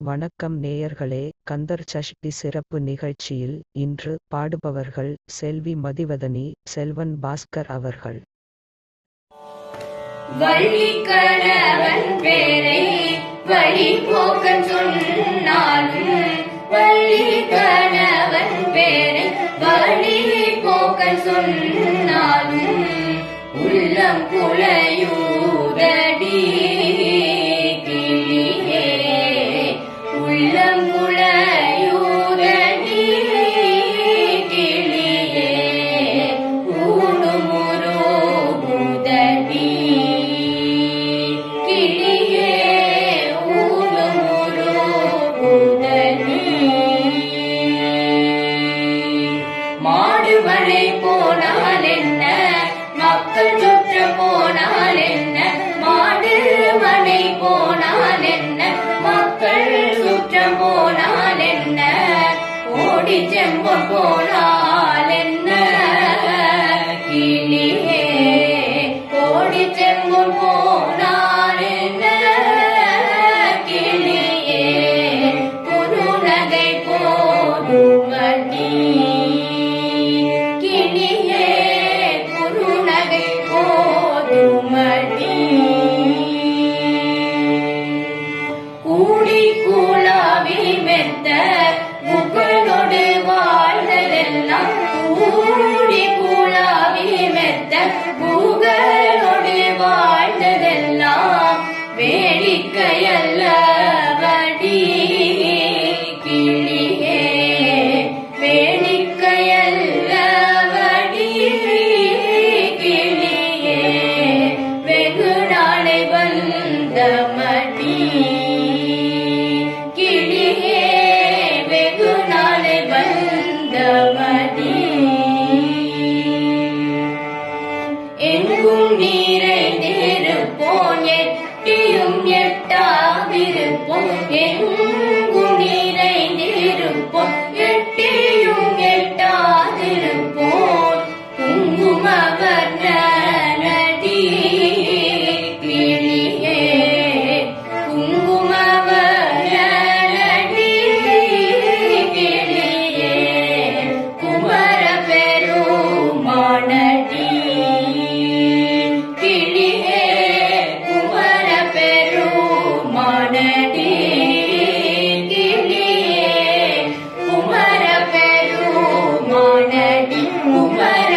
வணக்கம் நேயர்களே. கந்தர் சஷ்டி சிறப்பு நிகழ்ச்சியில் இன்று பாடுபவர்கள் செல்வி மதிவதனி செல்வன் பாஸ்கர் அவர்கள். வள்ளி பேரை வழி போக்க சொன்னாலும் வள்ளி பேரை வழி போக்க சொன்னாலும் உள்ளம் குலையூதடி செம்பொன் போனால் என்ன கிளியே ஓடி செம்பொன் போனால் என்ன கிளியே குறுநகை போதுமடி கிளியே குறுநகை போதுமடி கூடி கூலாவி மெத்த புகழோடு வாழ்ந்ததெல்லாம் கூடி என்